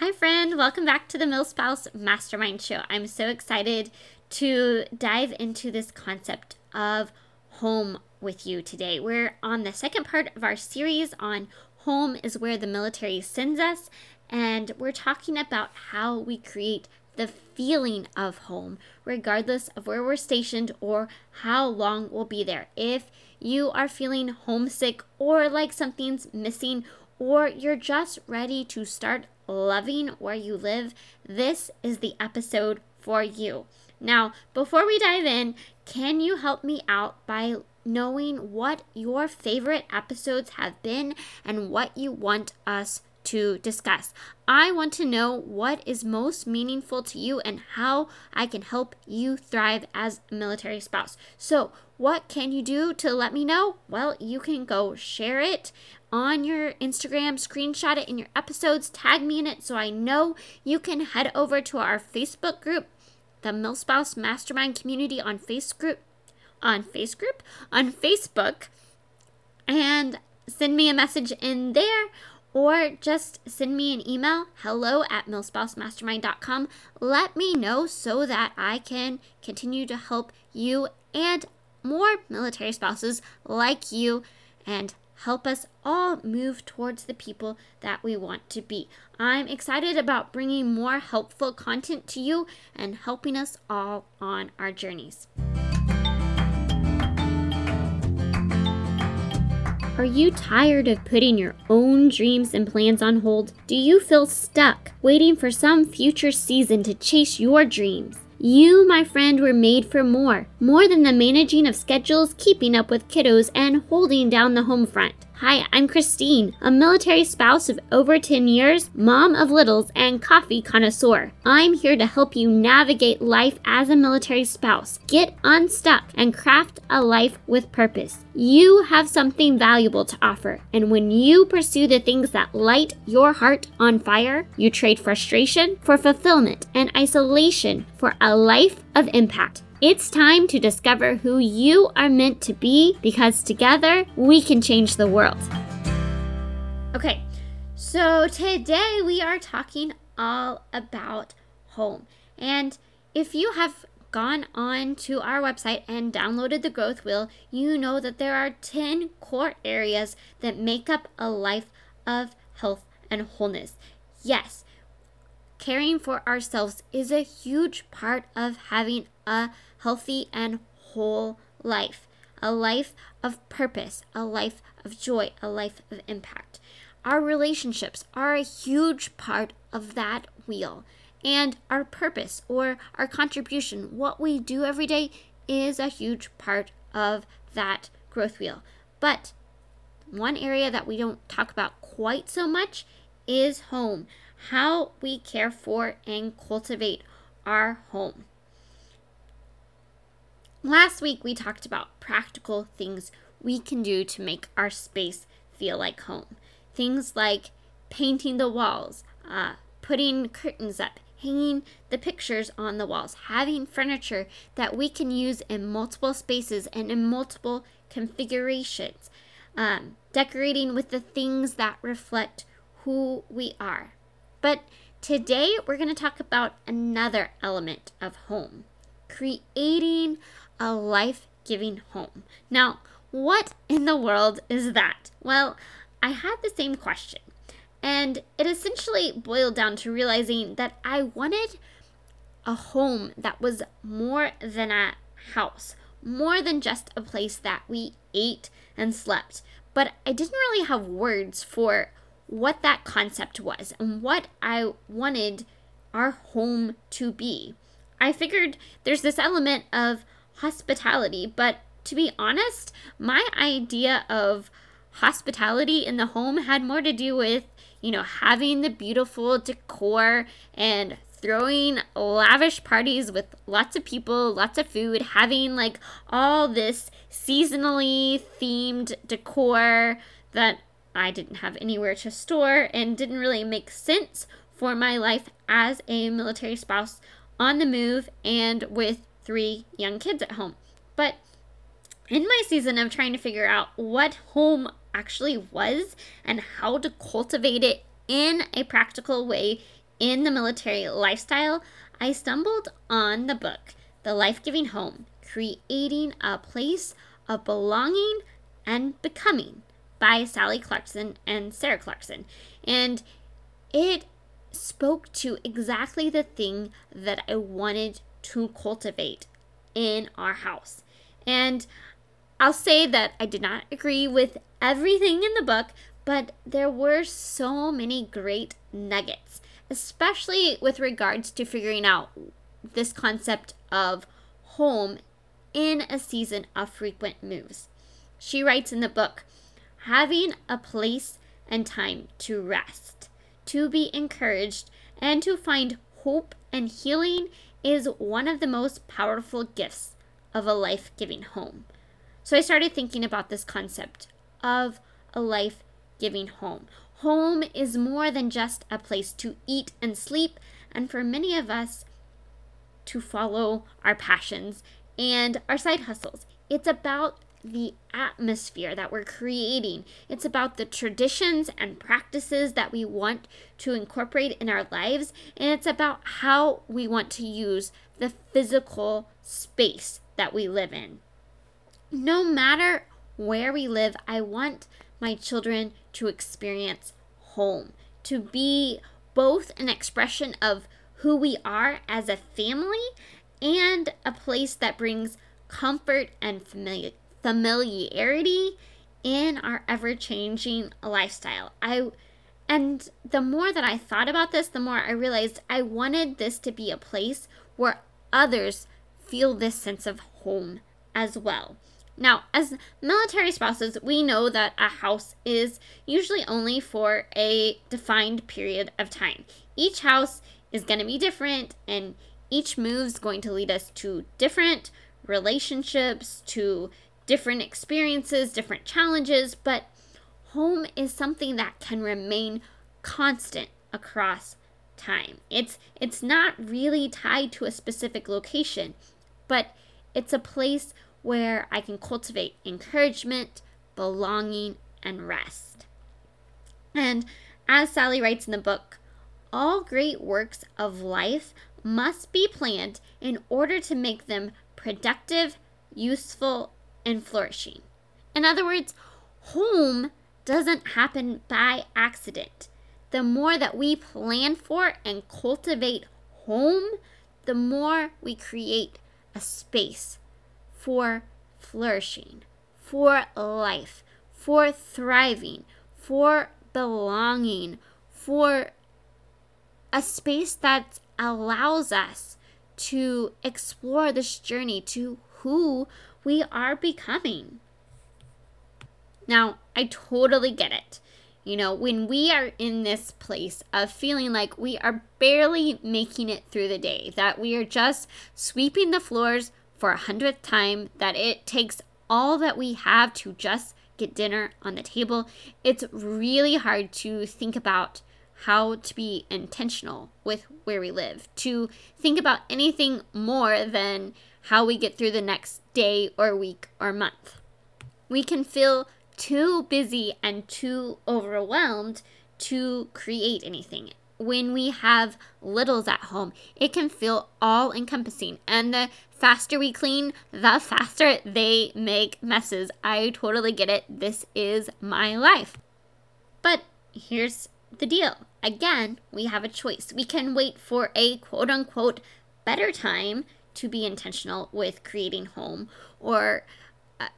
Hi, friend. Welcome back to the MilSpouse Mastermind Show. I'm so excited to dive into this concept of home with you today. We're on the second part of our series on home is where the military sends us, and we're talking about how we create the feeling of home, regardless of where we're stationed or how long we'll be there. If you are feeling homesick or like something's missing, or you're just ready to start loving where you live, this is the episode for you. Now, before we dive in, can you help me out by knowing what your favorite episodes have been and what you want us to discuss? I want to know what is most meaningful to you and how I can help you thrive as a military spouse. So, what can you do to let me know? Well, you can go share it on your Instagram, screenshot it in your episodes, tag me in it so I know you can head over to our Facebook group, the MilSpouse Mastermind Community on Facebook on Facebook on Facebook and send me a message in there or just send me an email hello at milspousemastermind.com let me know so that i can continue to help you and more military spouses like you and help us all move towards the people that we want to be. I'm excited about bringing more helpful content to you and helping us all on our journeys. Are you tired of putting your own dreams and plans on hold? Do you feel stuck, waiting for some future season to chase your dreams? You, my friend, were made for more. More than the managing of schedules, keeping up with kiddos, and holding down the home front. Hi, I'm Christine, a military spouse of over 10 years, mom of littles, and coffee connoisseur. I'm here to help you navigate life as a military spouse, get unstuck, and craft a life with purpose. You have something valuable to offer, and when you pursue the things that light your heart on fire, you trade frustration for fulfillment and isolation for a life of impact. It's time to discover who you are meant to be because together we can change the world. Okay, so today we are talking all about home. And if you have gone on to our website and downloaded the growth wheel, you know that there are 10 core areas that make up a life of health and wholeness. Yes, caring for ourselves is a huge part of having a healthy and whole life, a life of purpose, a life of joy, a life of impact. Our relationships are a huge part of that wheel. And our purpose or our contribution, what we do every day, is a huge part of that growth wheel. But one area that we don't talk about quite so much is home, how we care for and cultivate our home. Last week, we talked about practical things we can do to make our space feel like home. Things like painting the walls, uh, putting curtains up, hanging the pictures on the walls, having furniture that we can use in multiple spaces and in multiple configurations, um, decorating with the things that reflect who we are. But today we're going to talk about another element of home creating a life giving home. Now, what in the world is that? Well, I had the same question, and it essentially boiled down to realizing that I wanted a home that was more than a house, more than just a place that we ate and slept. But I didn't really have words for what that concept was and what I wanted our home to be. I figured there's this element of hospitality. But to be honest, my idea of hospitality in the home had more to do with, you know, having the beautiful decor and throwing lavish parties with lots of people, lots of food, having like all this seasonally themed decor that I didn't have anywhere to store and didn't really make sense for my life as a military spouse on the move and with three young kids at home. But in my season of trying to figure out what home actually was and how to cultivate it in a practical way in the military lifestyle, I stumbled on the book, The Life Giving Home Creating a Place of Belonging and Becoming by Sally Clarkson and Sarah Clarkson. And it spoke to exactly the thing that I wanted to cultivate in our house. And I'll say that I did not agree with everything in the book, but there were so many great nuggets, especially with regards to figuring out this concept of home in a season of frequent moves. She writes in the book having a place and time to rest, to be encouraged, and to find hope and healing is one of the most powerful gifts of a life giving home. So I started thinking about this concept of a life giving home. Home is more than just a place to eat and sleep, and for many of us, to follow our passions and our side hustles. It's about the atmosphere that we're creating. It's about the traditions and practices that we want to incorporate in our lives. And it's about how we want to use the physical space that we live in. No matter where we live, I want my children to experience home, to be both an expression of who we are as a family and a place that brings comfort and familiar familiarity in our ever changing lifestyle. I and the more that I thought about this, the more I realized I wanted this to be a place where others feel this sense of home as well. Now, as military spouses, we know that a house is usually only for a defined period of time. Each house is going to be different, and each move is going to lead us to different relationships, to different experiences, different challenges, but home is something that can remain constant across time. It's it's not really tied to a specific location, but it's a place where I can cultivate encouragement, belonging, and rest. And as Sally writes in the book, all great works of life must be planned in order to make them productive, useful, and flourishing. In other words, home doesn't happen by accident. The more that we plan for and cultivate home, the more we create a space for flourishing, for life, for thriving, for belonging, for a space that allows us to explore this journey to who we are becoming. Now, I totally get it. You know, when we are in this place of feeling like we are barely making it through the day, that we are just sweeping the floors for a hundredth time, that it takes all that we have to just get dinner on the table, it's really hard to think about how to be intentional with where we live, to think about anything more than how we get through the next day or week or month. We can feel too busy and too overwhelmed to create anything. When we have littles at home, it can feel all encompassing. And the faster we clean, the faster they make messes. I totally get it. This is my life. But here's the deal again, we have a choice. We can wait for a quote unquote better time to be intentional with creating home or uh,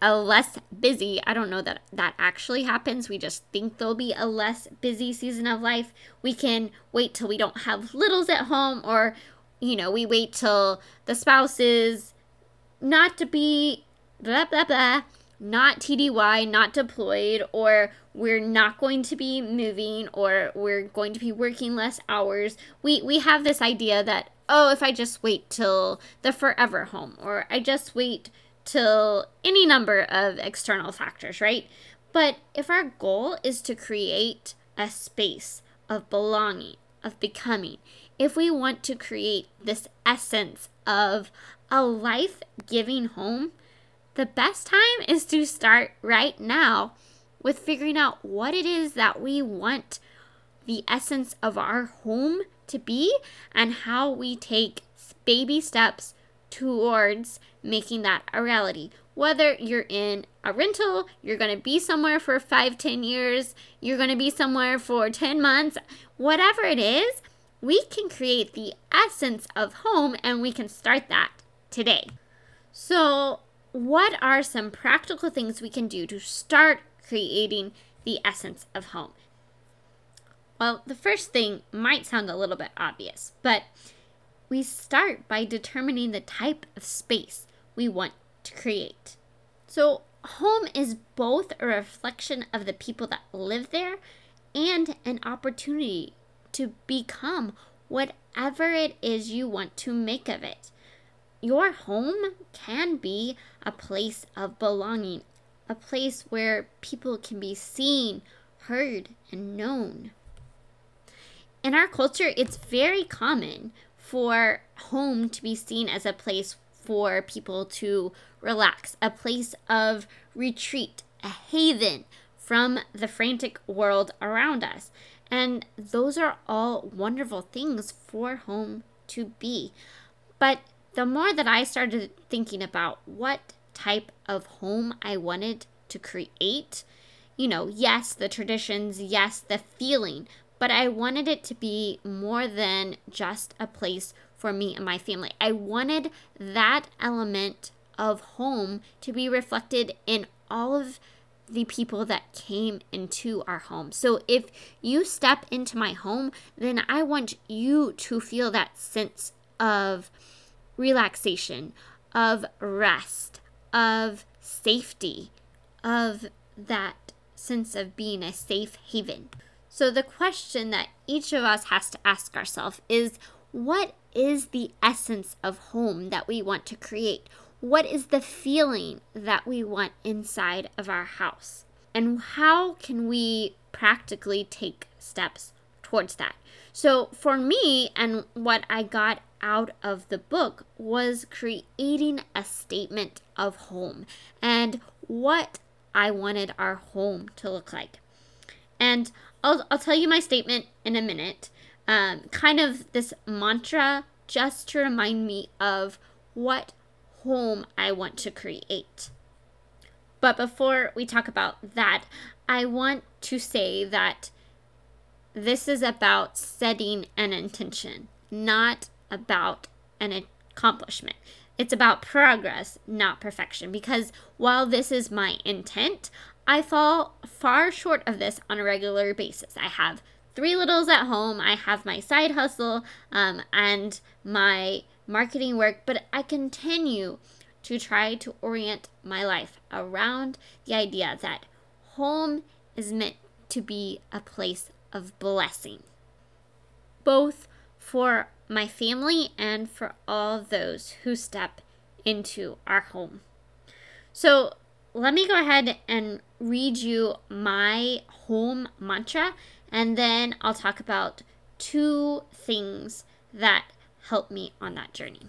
a less busy i don't know that that actually happens we just think there'll be a less busy season of life we can wait till we don't have littles at home or you know we wait till the spouse is not to be blah blah blah not TDY, not deployed, or we're not going to be moving, or we're going to be working less hours. We we have this idea that oh, if I just wait till the forever home, or I just wait till any number of external factors, right? But if our goal is to create a space of belonging, of becoming, if we want to create this essence of a life giving home, the best time is to start right now with figuring out what it is that we want the essence of our home to be and how we take baby steps towards making that a reality. Whether you're in a rental, you're going to be somewhere for five, ten years, you're going to be somewhere for 10 months, whatever it is, we can create the essence of home and we can start that today. So, what are some practical things we can do to start creating the essence of home? Well, the first thing might sound a little bit obvious, but we start by determining the type of space we want to create. So, home is both a reflection of the people that live there and an opportunity to become whatever it is you want to make of it. Your home can be a place of belonging, a place where people can be seen, heard, and known. In our culture, it's very common for home to be seen as a place for people to relax, a place of retreat, a haven from the frantic world around us. And those are all wonderful things for home to be. But the more that I started thinking about what type of home I wanted to create, you know, yes, the traditions, yes, the feeling, but I wanted it to be more than just a place for me and my family. I wanted that element of home to be reflected in all of the people that came into our home. So if you step into my home, then I want you to feel that sense of relaxation, of rest, of safety, of that sense of being a safe haven. So the question that each of us has to ask ourselves is what is the essence of home that we want to create? What is the feeling that we want inside of our house? And how can we practically take steps towards that? So, for me, and what I got out of the book was creating a statement of home and what I wanted our home to look like. And I'll, I'll tell you my statement in a minute. Um, kind of this mantra just to remind me of what home I want to create. But before we talk about that, I want to say that this is about setting an intention, not about an accomplishment. It's about progress, not perfection. Because while this is my intent, I fall far short of this on a regular basis. I have three littles at home, I have my side hustle, um, and my marketing work, but I continue to try to orient my life around the idea that home is meant to be a place of blessing, both for my family and for all those who step into our home. So, let me go ahead and read you my home mantra, and then I'll talk about two things that help me on that journey.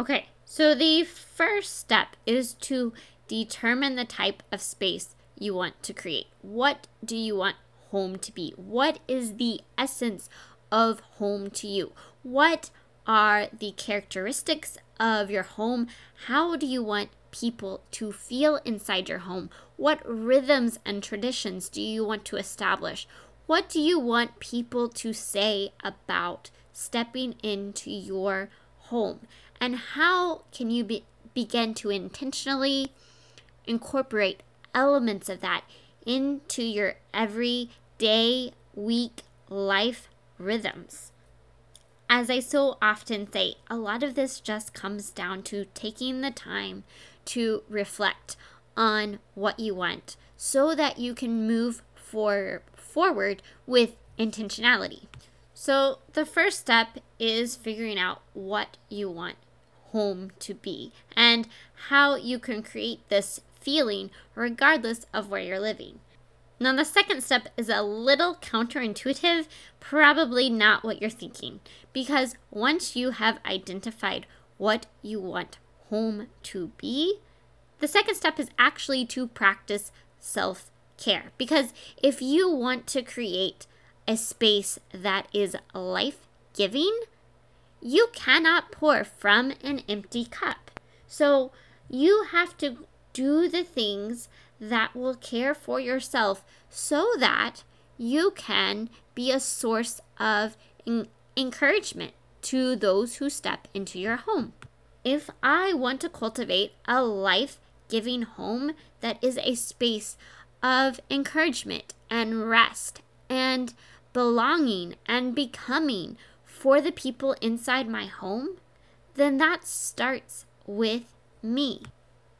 Okay, so the first step is to determine the type of space you want to create. What do you want home to be? What is the essence of home to you? What are the characteristics of your home? How do you want people to feel inside your home? What rhythms and traditions do you want to establish? What do you want people to say about stepping into your home? And how can you be, begin to intentionally incorporate elements of that into your everyday, week, life rhythms? As I so often say, a lot of this just comes down to taking the time to reflect on what you want so that you can move for, forward with intentionality. So, the first step is figuring out what you want home to be and how you can create this feeling regardless of where you're living. Now, the second step is a little counterintuitive, probably not what you're thinking, because once you have identified what you want home to be, the second step is actually to practice self care. Because if you want to create a space that is life giving, you cannot pour from an empty cup. So you have to do the things that will care for yourself so that you can be a source of encouragement to those who step into your home. If I want to cultivate a life giving home that is a space of encouragement and rest and belonging and becoming for the people inside my home, then that starts with me.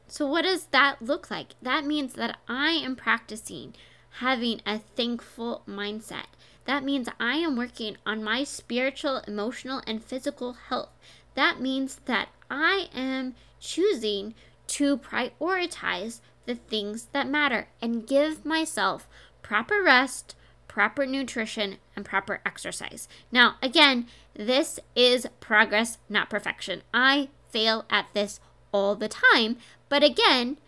So, what does that look like? That means that I am practicing having a thankful mindset. That means I am working on my spiritual, emotional, and physical health. That means that I am choosing to prioritize the things that matter and give myself proper rest, proper nutrition, and proper exercise. Now, again, this is progress, not perfection. I fail at this all the time. But again,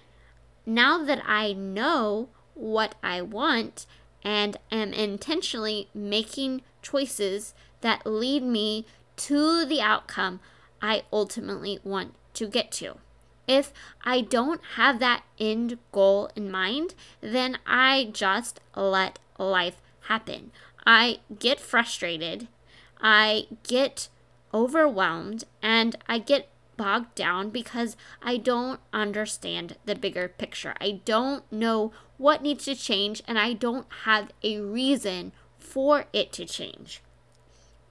now that I know what I want and am intentionally making choices that lead me to the outcome I ultimately want to get to. If I don't have that end goal in mind, then I just let life happen. I get frustrated, I get overwhelmed, and I get bogged down because I don't understand the bigger picture. I don't know what needs to change, and I don't have a reason for it to change.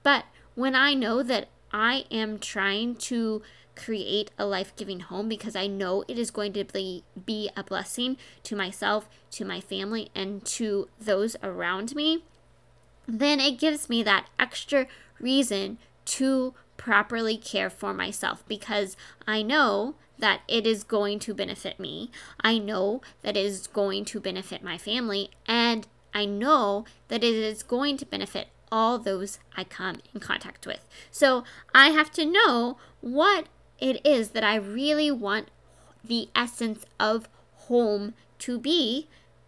But when I know that I am trying to create a life giving home because I know it is going to be, be a blessing to myself, to my family, and to those around me, then it gives me that extra reason to properly care for myself because I know that it is going to benefit me. I know that it is going to benefit my family. And I know that it is going to benefit all those I come in contact with. So I have to know what it is that I really want the essence of home to be.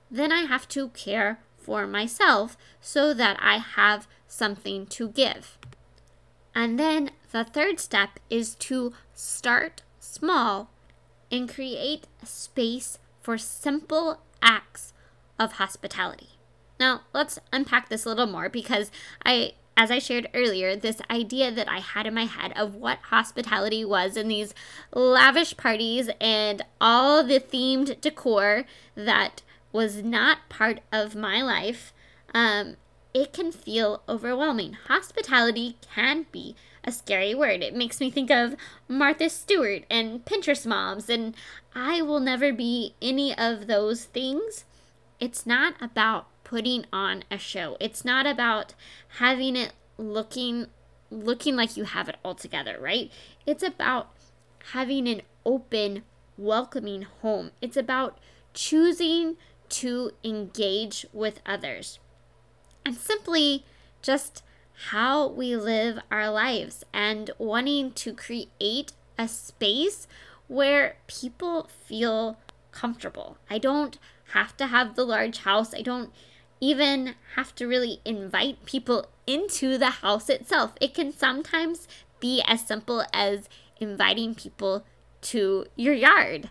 Then I have to care for myself so that I have something to give. And then the third step is to start small and create space for simple acts of hospitality. Now, let's unpack this a little more because I as I shared earlier, this idea that I had in my head of what hospitality was in these lavish parties and all the themed decor that was not part of my life, um, it can feel overwhelming. Hospitality can be a scary word. It makes me think of Martha Stewart and Pinterest moms, and I will never be any of those things. It's not about putting on a show. It's not about having it looking looking like you have it all together, right? It's about having an open, welcoming home. It's about choosing to engage with others. And simply just how we live our lives and wanting to create a space where people feel comfortable. I don't have to have the large house. I don't even have to really invite people into the house itself. It can sometimes be as simple as inviting people to your yard.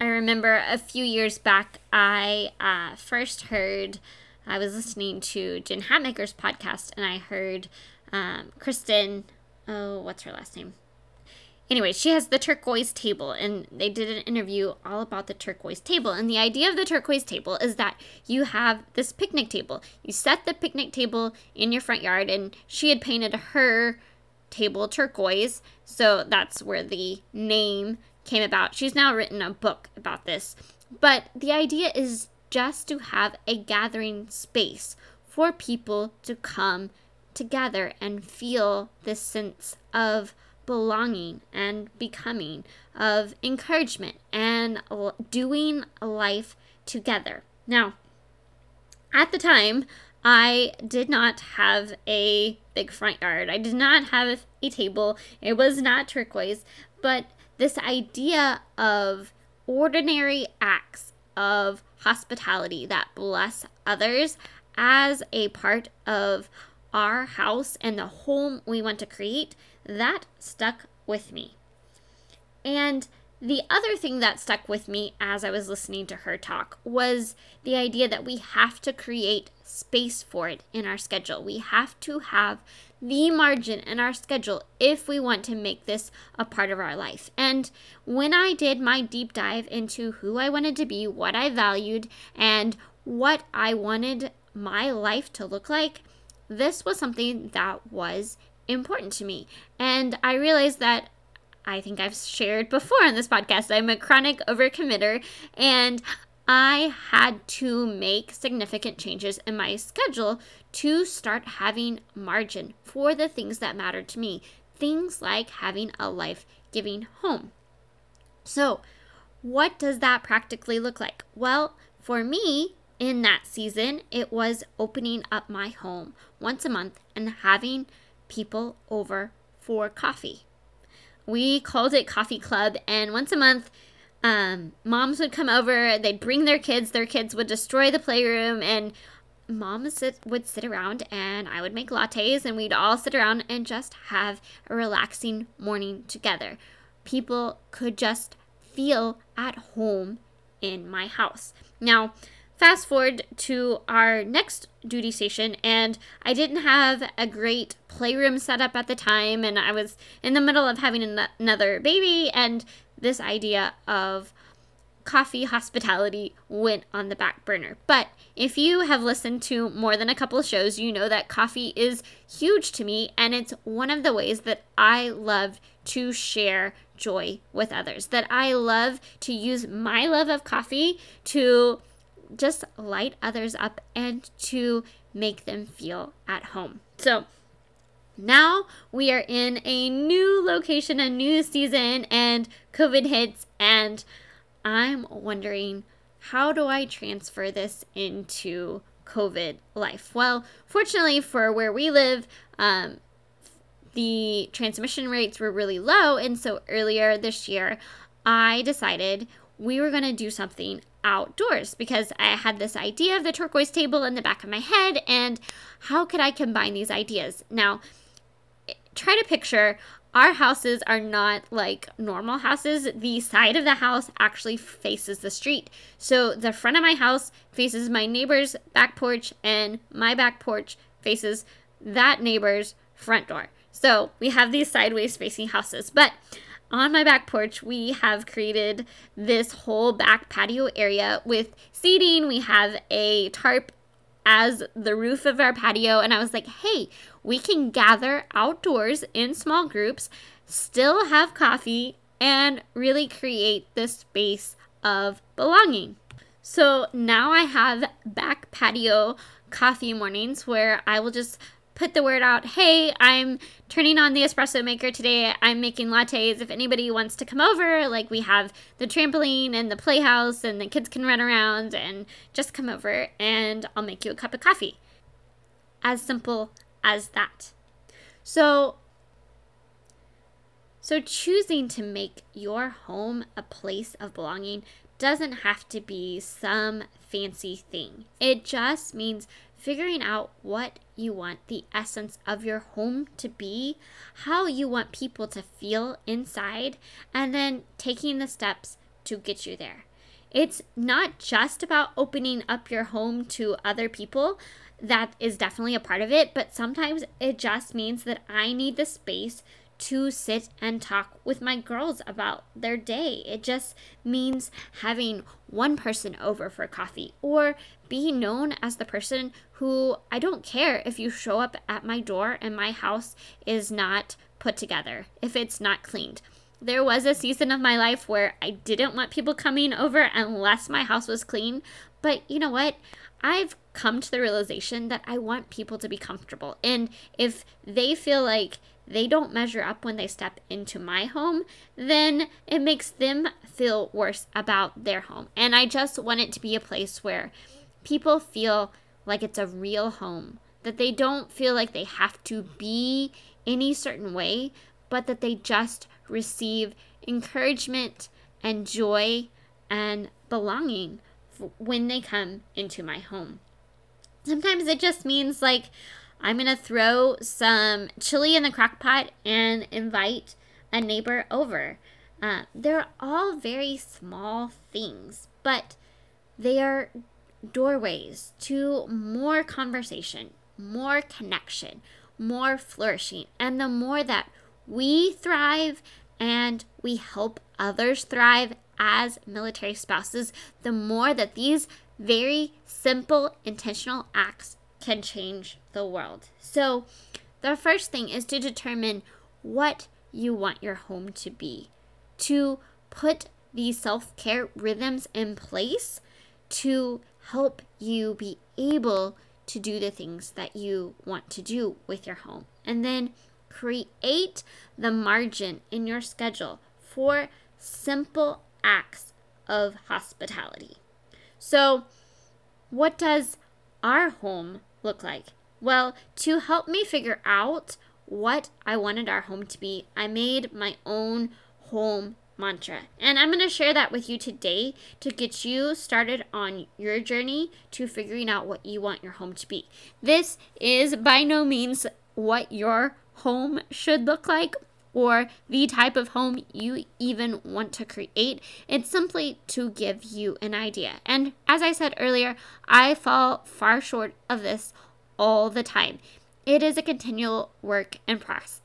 I remember a few years back, I uh, first heard I was listening to Jen Hatmaker's podcast and I heard um, Kristen, oh, what's her last name? Anyway, she has the turquoise table, and they did an interview all about the turquoise table. And the idea of the turquoise table is that you have this picnic table. You set the picnic table in your front yard, and she had painted her table turquoise, so that's where the name came about. She's now written a book about this. But the idea is just to have a gathering space for people to come together and feel this sense of belonging and becoming, of encouragement and doing life together. Now, at the time, I did not have a big front yard. I did not have a table. It was not turquoise. But this idea of ordinary acts of hospitality that bless others as a part of our house and the home we want to create, that stuck with me. And the other thing that stuck with me as I was listening to her talk was the idea that we have to create space for it in our schedule. We have to have the margin in our schedule if we want to make this a part of our life. And when I did my deep dive into who I wanted to be, what I valued, and what I wanted my life to look like, this was something that was important to me. And I realized that I think I've shared before on this podcast, I'm a chronic overcommitter and I had to make significant changes in my schedule to start having margin for the things that matter to me. Things like having a life giving home. So, what does that practically look like? Well, for me, in that season, it was opening up my home once a month and having people over for coffee. We called it Coffee Club, and once a month, um, moms would come over, they'd bring their kids, their kids would destroy the playroom, and moms would sit around and I would make lattes, and we'd all sit around and just have a relaxing morning together. People could just feel at home in my house. Now, fast forward to our next duty station, and I didn't have a great playroom set up at the time, and I was in the middle of having an- another baby, and this idea of coffee hospitality went on the back burner. But if you have listened to more than a couple of shows, you know that coffee is huge to me, and it's one of the ways that I love to share joy with others. That I love to use my love of coffee to just light others up and to make them feel at home. So, now we are in a new location, a new season, and COVID hits, and I'm wondering how do I transfer this into COVID life? Well, fortunately for where we live, um, the transmission rates were really low, and so earlier this year, I decided we were going to do something outdoors because I had this idea of the turquoise table in the back of my head and how could I combine these ideas? Now, try to picture our houses are not like normal houses. The side of the house actually faces the street. So the front of my house faces my neighbor's back porch, and my back porch faces that neighbor's front door. So we have these sideways facing houses. But on my back porch, we have created this whole back patio area with seating. We have a tarp as the roof of our patio. And I was like, hey, we can gather outdoors in small groups, still have coffee, and really create this space of belonging. So now I have back patio coffee mornings where I will just put the word out hey, I'm turning on the espresso maker today. I'm making lattes. If anybody wants to come over, like we have the trampoline and the playhouse, and the kids can run around and just come over and I'll make you a cup of coffee. As simple as that. So, so choosing to make your home a place of belonging doesn't have to be some fancy thing. It just means figuring out what you want the essence of your home to be, how you want people to feel inside, and then taking the steps to get you there. It's not just about opening up your home to other people. That is definitely a part of it, but sometimes it just means that I need the space to sit and talk with my girls about their day. It just means having one person over for coffee or being known as the person who I don't care if you show up at my door and my house is not put together, if it's not cleaned. There was a season of my life where I didn't want people coming over unless my house was clean. But you know what? I've come to the realization that I want people to be comfortable. And if they feel like they don't measure up when they step into my home, then it makes them feel worse about their home. And I just want it to be a place where people feel like it's a real home, that they don't feel like they have to be any certain way, but that they just receive encouragement and joy and belonging when they come into my home. Sometimes it just means like I'm going to throw some chili in the crock pot and invite a neighbor over. Uh, they're all very small things, but they are doorways to more conversation, more connection, more flourishing. And the more that we thrive and we help others thrive as military spouses, the more that these very simple, intentional acts can change the world. So, the first thing is to determine what you want your home to be, to put these self care rhythms in place to help you be able to do the things that you want to do with your home. And then create the margin in your schedule for simple acts of hospitality. So, what does our home look like? Well, to help me figure out what I wanted our home to be, I made my own home mantra. And I'm going to share that with you today to get you started on your journey to figuring out what you want your home to be. This is by no means what your home should look like or the type of home you even want to create. It's simply to give you an idea. And as I said earlier, I fall far short of this all the time. It is a continual work in progress.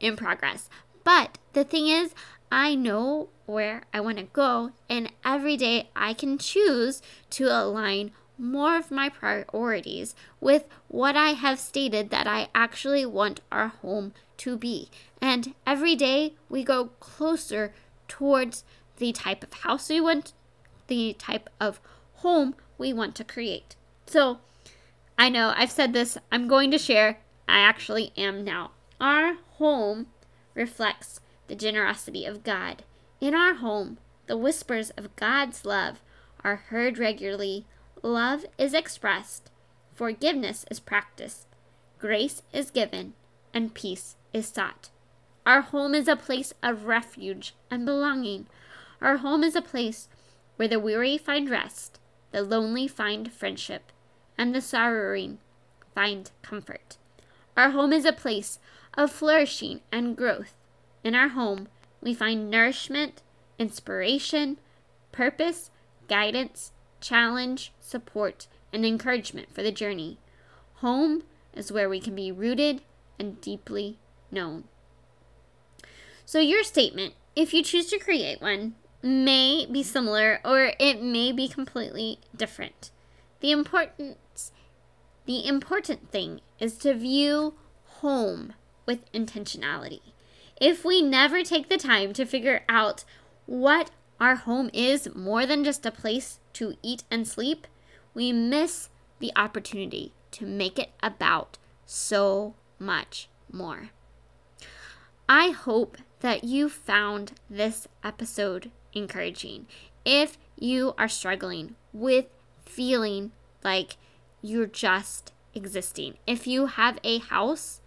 In progress. But the thing is, I know where I want to go, and every day I can choose to align more of my priorities with what I have stated that I actually want our home to be. And every day we go closer towards the type of house we want, the type of home we want to create. So I know I've said this, I'm going to share, I actually am now. Our home reflects the generosity of God. In our home, the whispers of God's love are heard regularly, love is expressed, forgiveness is practiced, grace is given, and peace is sought. Our home is a place of refuge and belonging. Our home is a place where the weary find rest, the lonely find friendship, and the sorrowing find comfort. Our home is a place of flourishing and growth. In our home, we find nourishment, inspiration, purpose, guidance, challenge, support, and encouragement for the journey. Home is where we can be rooted and deeply known. So, your statement, if you choose to create one, may be similar or it may be completely different. The importance the important thing is to view home with intentionality. If we never take the time to figure out what our home is more than just a place to eat and sleep, we miss the opportunity to make it about so much more. I hope that you found this episode encouraging. If you are struggling with feeling like you're just existing, if you have a house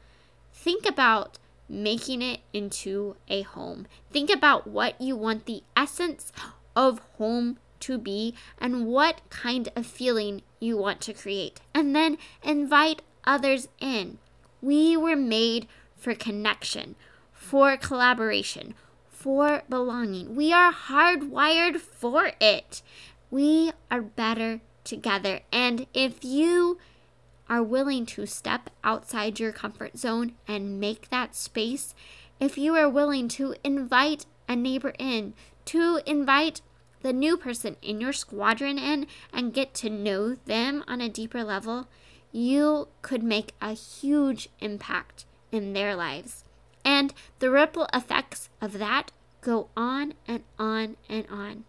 think about making it into a home. Think about what you want the essence of home to be and what kind of feeling you want to create. And then invite others in. We were made for connection, for collaboration, for belonging. We are hardwired for it. We are better together. And if you are willing to step outside your comfort zone and make that space, if you are willing to invite a neighbor in, to invite the new person in your squadron in and get to know them on a deeper level, you could make a huge impact in their lives. And the ripple effects of that go on and on and on.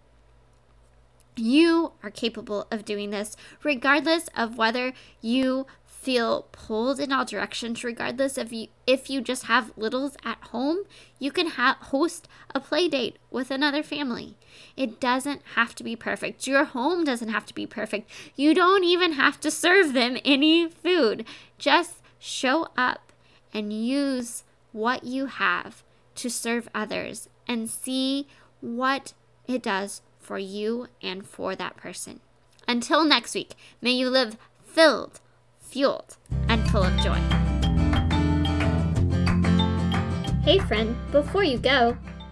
You are capable of doing this regardless of whether you feel pulled in all directions regardless of you if you just have littles at home you can ha- host a play date with another family it doesn't have to be perfect your home doesn't have to be perfect you don't even have to serve them any food just show up and use what you have to serve others and see what it does for you and for that person. Until next week, may you live filled, fueled, and full of joy. Hey, friend, before you go,